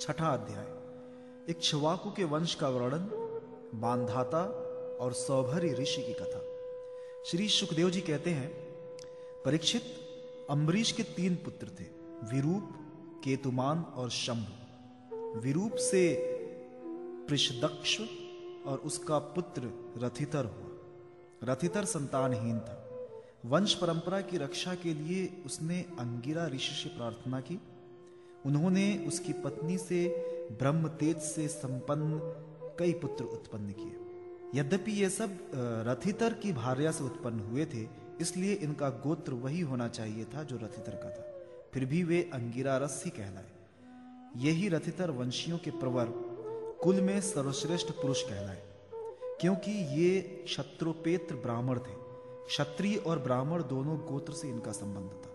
छठा अध्याय। इक्ष्वाकु के वंश का वर्णन, बांधाता और सौभरी ऋषि की कथा। श्री सुखदेव जी कहते हैं, परीक्षित, अम्बरीश के तीन पुत्र थे, विरूप, केतुमान और शंभु। विरूप से पृषदक्ष और उसका पुत्र रथितर हुआ। रथितर संतानहीन था। वंश परंपरा की रक्षा के लिए उसने अंगिरा ऋषि से प्रार्थना की। उन्होंने उसकी पत्नी से ब्रह्म तेज से संपन्न कई पुत्र उत्पन्न किए। यद्यपि ये सब रथितर की भार्या से उत्पन्न हुए थे, इसलिए इनका गोत्र वही होना चाहिए था जो रथितर का था। फिर भी वे अंगिरा रस ही कहलाए। यही रथितर वंशियों के प्रवर कुल में सर्वश्रेष्ठ पुरुष कहलाए, क्योंकि ये क्षत्रोपेत्र ब्राह्मण थे। क्षत्रिय और ब्राह्मण दोनों गोत्र से इनका संबंध था।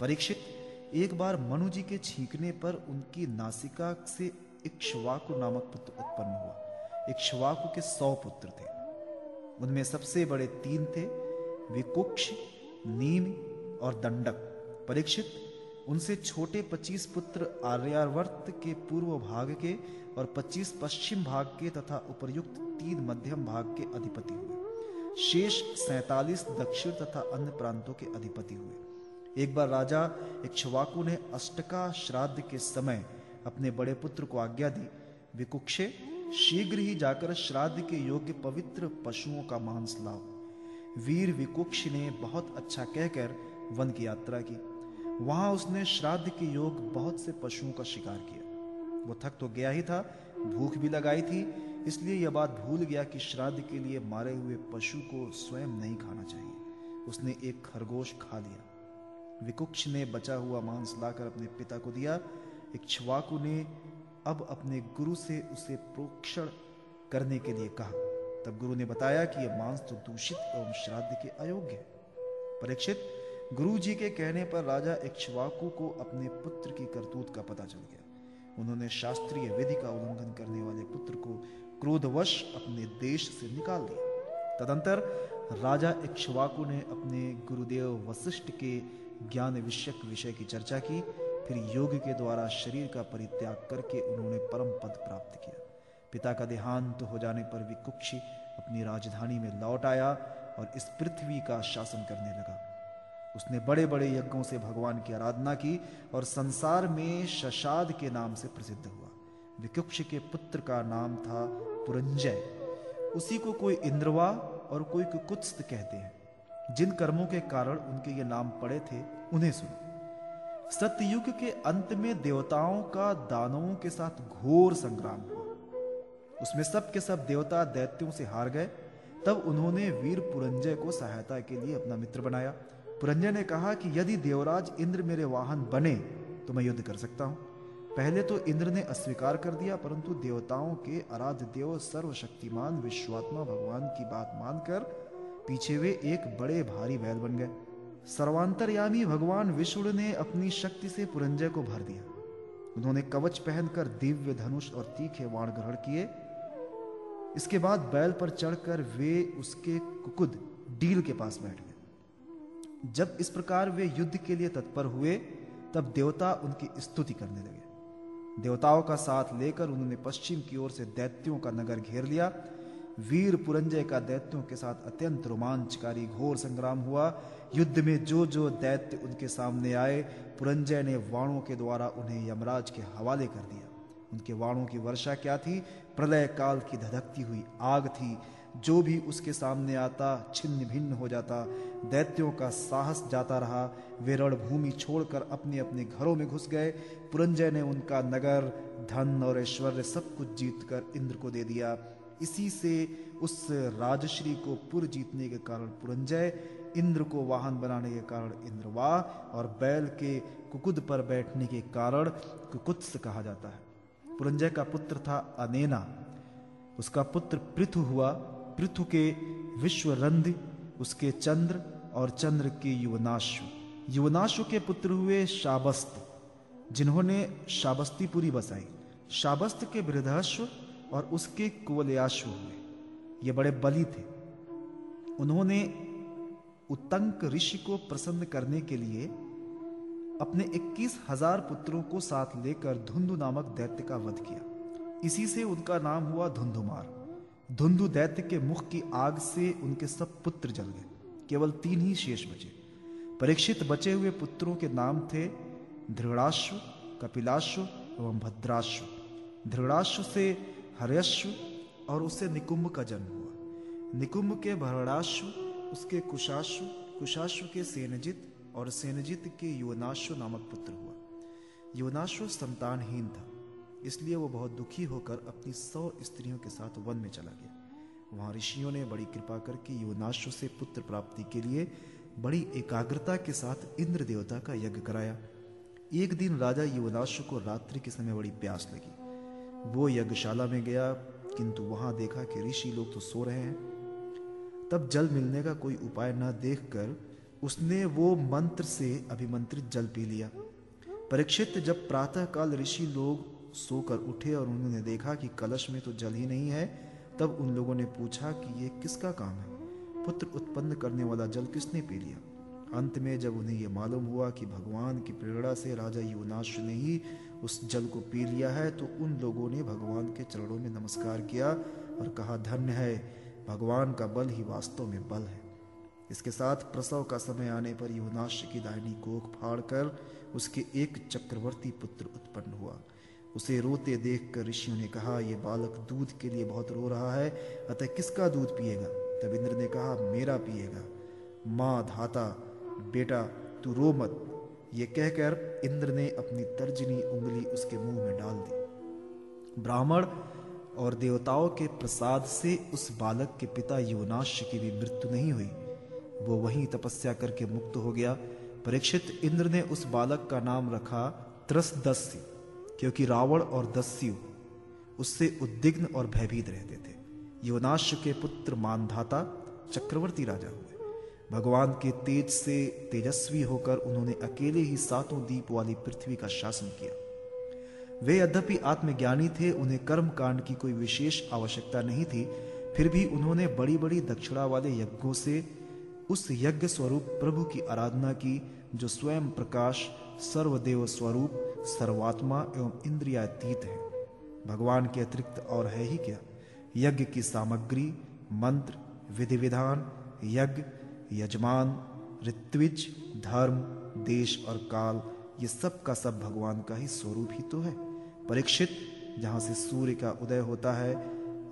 परीक्षित एक बार मनु जी के छींकने पर उनकी नासिका से इक्ष्वाकु नामक पुत्र उत्पन्न हुआ। इक्ष्वाकु के सौ पुत्र थे। उनमें सबसे बड़े तीन थे विकुक्ष नीम और दंडक। परीक्षित, उनसे छोटे पच्चीस पुत्र आर्यावर्त के पूर्व भाग के और पच्चीस पश्चिम भाग के तथा उपर्युक्त तीन मध्यम भाग के अधिपति हुए। शेष सैतालीस दक्षिण तथा अन्य प्रांतों के अधिपति हुए। एक बार राजा इक्ष्वाकु ने अष्टका श्राद्ध के समय अपने बड़े पुत्र को आज्ञा दी, विकुक्षे शीघ्र ही जाकर श्राद्ध के योग्य पवित्र पशुओं का मांस लाओ। वीर विकुक्ष ने बहुत अच्छा कहकर वन की यात्रा की। वहाँ उसने श्राद्ध के योग बहुत से पशुओं का शिकार किया। वो थक तो गया ही था, भूख भी लगाई थी, इसलिए यह बात भूल गया कि श्राद्ध के लिए मारे हुए पशु को स्वयं नहीं खाना चाहिए। उसने एक खरगोश खा लिया। विकुक्ष ने बचा हुआ मांस लाकर अपने पिता को दिया। इक्ष्वाकु ने अब अपने गुरु से उसे प्रोक्षण करने के लिए कहा। तब गुरु ने बताया कि यह मांस तो दूषित एवं श्राद्ध के अयोग्य है। परीक्षित गुरु जी के कहने पर राजा इक्ष्वाकु को अपने पुत्र की करतूत का पता चल गया। उन्होंने शास्त्रीय विधि का उल्लंघन करने वाले पुत्र को क्रोधवश अपने देश से निकाल दिया। तदंतर राजा इक्ष्वाकु ने अपने गुरुदेव वशिष्ठ के ज्ञान विषयक विषय की चर्चा की, फिर योग के द्वारा शरीर का परित्याग करके उन्होंने परम पद प्राप्त किया। पिता का देहांत तो हो जाने पर विकुक्षी अपनी राजधानी में लौट आया और इस पृथ्वी का शासन करने लगा। उसने बड़े बड़े यज्ञों से भगवान की आराधना की और संसार में शशाद के नाम से प्रसिद्ध हुआ। विकुक्ष के पुत्र का नाम था पुरंजय। उसी को कोई इंद्रवा और कोई कुत्स्त कहते हैं। जिन कर्मों के कारण उनके ये नाम पड़े थे, उन्हें सुनो। सत्ययुग के अंत में देवताओं का दानवों के साथ घोर संग्राम हुआ। उसमें सब के सब देवता दैत्यों से हार गए। तब उन्होंने वीर पुरंजय को सहायता के लिए अपना मित्र बनाया। पुरंजय ने कहा कि यदि देवराज इंद्र मेरे वाहन बने तो मैं युद्ध कर सकता हूँ। पहले तो इंद्र ने अस्वीकार कर दिया, परंतु देवताओं के आराध्य देव सर्वशक्तिमान विश्वात्मा भगवान की बात मानकर पीछे वे एक बड़े भारी बैल बन गए। सर्वांतरयामी भगवान विष्णु ने अपनी शक्ति से पुरंजय को भर दिया। उन्होंने कवच पहनकर दिव्य धनुष और तीखे वाण ग्रहण किए। इसके बाद बैल पर चढ़कर वे उसके कुकुद डील के पास बैठ गए। जब इस प्रकार वे युद्ध के लिए तत्पर हुए, तब देवता उनकी स्तुति करने लगे। देवताओं का साथ लेकर उन्होंने पश्चिम की ओर से दैत्यों का नगर घेर लिया। वीर पुरंजय का दैत्यों के साथ अत्यंत रोमांचकारी घोर संग्राम हुआ। युद्ध में जो जो दैत्य उनके सामने आए, पुरंजय ने वाणों के द्वारा उन्हें यमराज के हवाले कर दिया। उनके वाणों की वर्षा क्या थी? प्रलय काल की धधकती हुई आग थी। जो भी उसके सामने आता, छिन्न भिन्न हो जाता। दैत्यों का साहस जाता रहा। वे रणभूमि छोड़कर अपने अपने घरों में घुस गए। पुरंजय ने उनका नगर, धन और ऐश्वर्य सब कुछ जीतकर इंद्र को दे दिया। इसी से उस राजश्री को पुर जीतने के कारण पुरंजय, इंद्र को वाहन बनाने के कारण इंद्रवा और बैल के कुकुद पर बैठने के कारण कुकुत्स कहा जाता है। पुरंजय का पुत्र था अनेना। उसका पुत्र पृथु हुआ। पृथु के विश्वरंध, उसके चंद्र और चंद्र के युवनाशु। युवनाशु के पुत्र हुए शाबस्त, जिन्होंने शाबस्तीपुरी बसाई। शाबस्त के बृहस्व और उसके कुवलयाशु हुए ये बड़े बली थे। उन्होंने उत्तंक ऋषि को प्रसन्न करने के लिए अपने इक्कीस हज़ार पुत्रों को साथ लेकर धुंधु नामक दैत्य का वध किया। इसी से उनका नाम हुआ धुंधुमार। धुंधु दैत्य के मुख की आग से उनके सब पुत्र जल गए। केवल तीन ही शेष बचे। परीक्षित बचे हुए पुत्रों के नाम थे धृणाश्व कपिलाश्व एवं भद्राश्व। धृणाश्व से हर्यश्व और उससे निकुंभ का जन्म हुआ। निकुंभ के भरणाश्व उसके कुशाश्व कुशाश्व के सेनजित और सेनजित के युवनाश्व नामक पुत्र हुआ। युवनाश्व संतानहीन था, इसलिए वो बहुत दुखी होकर अपनी सौ स्त्रियों के साथ वन में चला गया। वहाँ ऋषियों ने बड़ी कृपा करके युवनाश्व से पुत्र प्राप्ति के लिए बड़ी एकाग्रता के साथ इंद्र देवता का यज्ञ कराया। एक दिन राजा युवनाश्व को रात्रि के समय बड़ी प्यास लगी। वो यज्ञशाला में गया, किंतु वहाँ देखा कि ऋषि लोग तो सो रहे हैं। तब जल मिलने का कोई उपाय न देखकर उसने वो मंत्र से अभिमंत्रित जल पी लिया। परीक्षित जब प्रातः काल ऋषि लोग सोकर उठे और उन्होंने देखा कि कलश में तो जल ही नहीं है, तब उन लोगों ने पूछा कि ये किसका काम है? पुत्र उत्पन्न करने वाला जल किसने पी लिया? अंत में जब उन्हें यह मालूम हुआ कि भगवान की प्रेरणा से राजा युवनाश ने ही उस जल को पी लिया है तो उन लोगों ने भगवान के चरणों में नमस्कार किया और कहा, धन्य है, भगवान का बल ही वास्तव में बल है। इसके साथ प्रसव का समय आने पर युवनाश की दाहिनी कोख फाड़कर उसके एक चक्रवर्ती पुत्र उत्पन्न हुआ। उसे रोते देखकर ऋषियों ने कहा यह बालक दूध के लिए बहुत रो रहा है, अतः किसका दूध पिएगा? तब इंद्र ने कहा, मेरा पिएगा। माँ, धाता बेटा, तू रो मत। ये कहकर इंद्र ने अपनी तर्जनी उंगली उसके मुँह में डाल दी। ब्राह्मण और देवताओं के प्रसाद से उस बालक के पिता युवनाश की भी मृत्यु नहीं हुई। वो वहीं तपस्या करके मुक्त हो गया। परीक्षित इंद्र ने उस बालक का नाम रखा त्रसदस्य, क्योंकि रावण और दस्यु उससे उद्विग्न और भयभीत रहते थे। युवनाश के पुत्र मानधाता चक्रवर्ती राजा हुए। भगवान के तेज से तेजस्वी होकर उन्होंने अकेले ही सातों दीप वाली पृथ्वी का शासन किया। वे यद्यपि आत्मज्ञानी थे, उन्हें कर्म कांड की कोई विशेष आवश्यकता नहीं थी, फिर भी उन्होंने बड़ी बड़ी दक्षिणा वाले यज्ञों से उस यज्ञ स्वरूप प्रभु की आराधना की, जो स्वयं प्रकाश, सर्वदेव स्वरूप, सर्वात्मा एवं इंद्रियातीत है। भगवान के अतिरिक्त और है ही क्या? यज्ञ की सामग्री, मंत्र विधि विधान यज्ञ यजमान, ऋत्विज, धर्म, देश और काल, ये सब का सब भगवान का ही स्वरूप ही तो है। परीक्षित, जहाँ से सूर्य का उदय होता है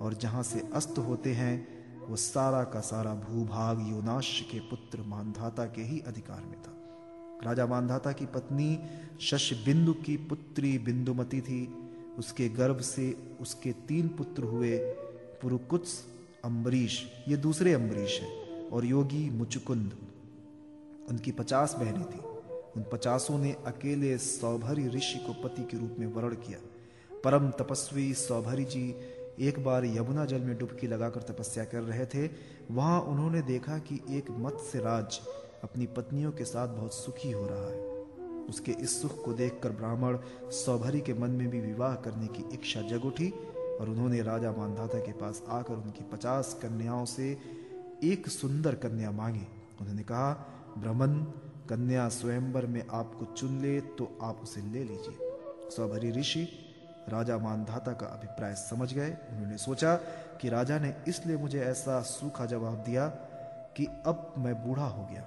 और जहाँ से अस्त होते हैं, वो सारा का सारा भूभाग योनाश के पुत्र मानधाता के ही अधिकार में था। राजा मानधाता की पत्नी शश बिंदु की पुत्री बिंदुमती थी। उसके गर्भ से उसके तीन पुत्र हुए, पुरुकुत्स, अम्बरीश, ये दूसरे अम्बरीश हैं। और योगी मुचुकुंद। उनकी पचास बहनें थी। उन पचासों ने अकेले सौभरी ऋषि को पति के रूप में वर्ण किया। परम तपस्वी सौभरी जी एक बार यमुना जल में डुबकी लगाकर तपस्या कर रहे थे। वहाँ उन्होंने देखा कि एक मत्स्य राज अपनी पत्नियों के साथ बहुत सुखी हो रहा है। उसके इस सुख को देखकर ब्राह्मण सौभरी के मन में भी विवाह करने की इच्छा जग उठी और उन्होंने राजा मानधाता के पास आकर उनकी पचास कन्याओं से एक सुंदर कन्या मांगी। उन्होंने कहा, ब्रह्मन, कन्या स्वयंवर में आपको चुन ले तो आप उसे ले लीजिए। सौभरी ऋषि, राजा मानधाता का अभिप्राय समझ गए। उन्होंने सोचा कि राजा ने इसलिए मुझे ऐसा सूखा जवाब दिया कि अब मैं बूढ़ा हो गया।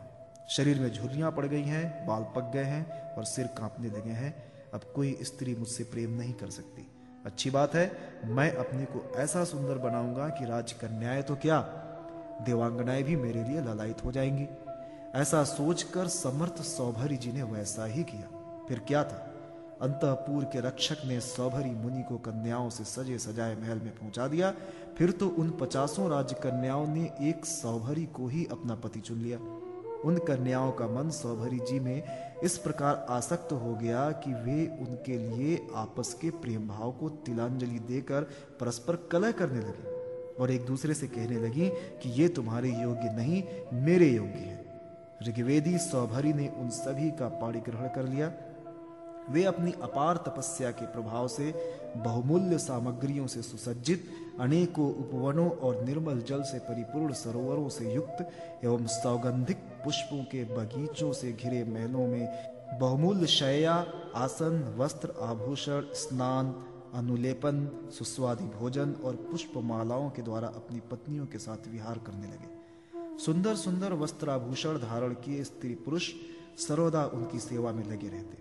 शरीर में झुर्रियाँ पड़ गई हैं, बाल पक गए हैं और सिर कांपने लगे हैं। अब कोई स्त्री मुझसे प्रेम नहीं कर सकती। अच्छी बात है, मैं अपने को ऐसा सुंदर बनाऊँगा कि राजकन्याएँ तो क्या देवांगनाएँ भी मेरे लिए ललायत हो जाएँगी। ऐसा सोचकर समर्थ सौभरी जी ने वैसा ही किया। फिर क्या था? अंतपुर के रक्षक ने सौभरी मुनि को कन्याओं से सजे सजाए महल में पहुँचा दिया। फिर तो उन पचासों राजकन्याओं ने एक सौभरी को ही अपना पति चुन लिया। उन कन्याओं का मन सौभरी जी में इस प्रकार आसक्त हो गया कि वे उनके लिए आपस के प्रेम भाव को तिलांजलि देकर परस्पर कलह करने लगे। और एक दूसरे से कहने लगी कि ये तुम्हारे योग्य नहीं, मेरे योग्य है। ऋग्वेदी सौभरी ने उन सभी का पाणी ग्रहण कर लिया। वे अपनी अपार तपस्या के प्रभाव से बहुमूल्य सामग्रियों से सुसज्जित, अनेकों उपवनों और निर्मल जल से परिपूर्ण सरोवरों से युक्त एवं सौगंधिक पुष्पों के बगीचों से घिरे महलों में बहुमूल्य शैया, आसन, वस्त्र, आभूषण, स्नान अनुलेपन, सुस्वादी भोजन और पुष्प मालाओं के द्वारा अपनी पत्नियों के साथ विहार करने लगे। सुंदर सुंदर वस्त्राभूषण धारण किए स्त्री पुरुष सर्वदा उनकी सेवा में लगे रहते।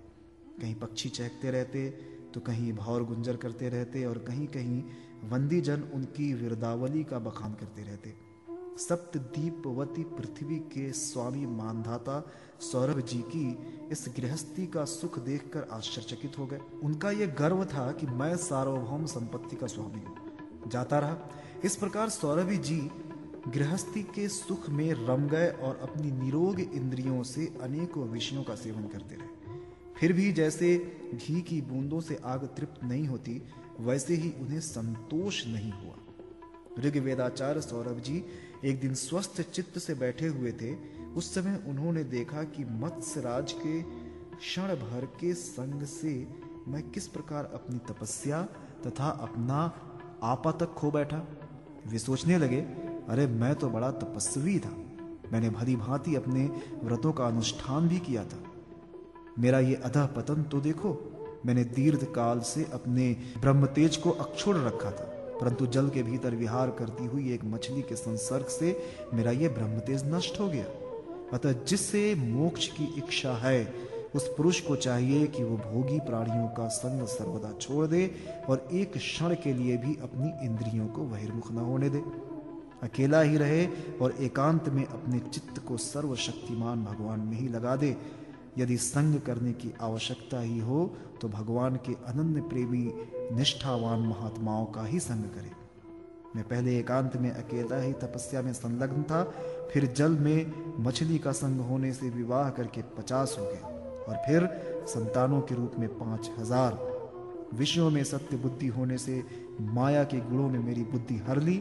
कहीं पक्षी चहकते रहते तो कहीं भौर गुंजर करते रहते और कहीं कहीं वंदीजन उनकी विरदावली का बखान करते रहते। सप्तदीपवती पृथ्वी के स्वामी मानधाता सौरभ जी की इस गृहस्थी का सुख देखकर आश्चर्यचकित हो गए। उनका यह गर्व था कि मैं सार्वभौम संपत्ति का स्वामी हूँ। जाता रहा। इस प्रकार सौरभ जी गृहस्थी के सुख में रम गए और अपनी निरोग इंद्रियों से अनेकों विषयों का सेवन करते रहे। फिर भी जैसे घी की बूंदों से आग तृप्त नहीं होती, वैसे ही उन्हें संतोष नहीं हुआ। ऋग्वेदाचार्य सौरभ जी एक दिन स्वस्थ चित्त से बैठे हुए थे। उस समय उन्होंने देखा कि मत्स्य राज के क्षण भर के संग से मैं किस प्रकार अपनी तपस्या तथा अपना आपा तक खो बैठा। वे सोचने लगे, अरे, मैं तो बड़ा तपस्वी था। मैंने भली भांति अपने व्रतों का अनुष्ठान भी किया था। मेरा ये अधः पतन तो देखो, मैंने दीर्घ काल से अपने ब्रह्म तेज को अक्षुण रखा था। परंतु जल के भीतर विहार करती हुई एक मछली के संसर्ग से मेरा यह ब्रह्म तेज नष्ट हो गया। अतः जिससे मोक्ष की इच्छा है, उस पुरुष को चाहिए कि वो भोगी प्राणियों का संग सर्वदा छोड़ दे और एक क्षण के लिए भी अपनी इंद्रियों को बहिर्मुख न होने दे। अकेला ही रहे और एकांत में अपने चित्त को सर्वशक्तिमान भगवान में ही लगा दे। यदि संग करने की आवश्यकता ही हो तो भगवान के अनन्य प्रेमी, निष्ठावान महात्माओं का ही संग करें। मैं पहले एकांत में अकेला ही तपस्या में संलग्न था, फिर जल में मछली का संग होने से विवाह करके पचास हो गया, और फिर संतानों के रूप में पाँच हज़ार। विषयों में सत्य बुद्धि होने से माया के गुणों ने मेरी बुद्धि हर ली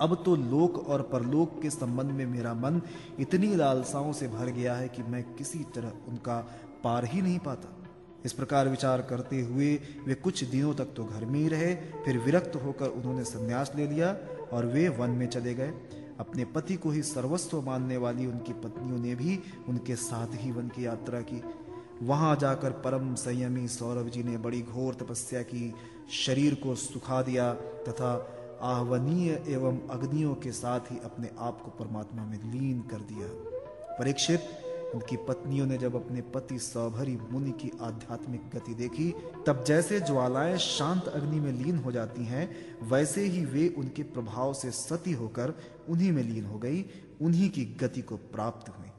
अब तो लोक और परलोक के संबंध में मेरा मन इतनी लालसाओं से भर गया है कि मैं किसी तरह उनका पार ही नहीं पाता। इस प्रकार विचार करते हुए वे कुछ दिनों तक तो घर में ही रहे, फिर विरक्त होकर उन्होंने संन्यास ले लिया और वे वन में चले गए। अपने पति को ही सर्वस्व मानने वाली उनकी पत्नियों ने भी उनके साथ ही वन की यात्रा की। वहाँ जाकर परम संयमी सौरभ जी ने बड़ी घोर तपस्या की, शरीर को सुखा दिया तथा आहवनीय एवं अग्नियों के साथ ही अपने आप को परमात्मा में लीन कर दिया। परीक्षित उनकी पत्नियों ने जब अपने पति सौभरी मुनि की आध्यात्मिक गति देखी, तब जैसे ज्वालाएँ शांत अग्नि में लीन हो जाती हैं, वैसे ही वे उनके प्रभाव से सती होकर उन्हीं में लीन हो गई, उन्हीं की गति को प्राप्त हुई।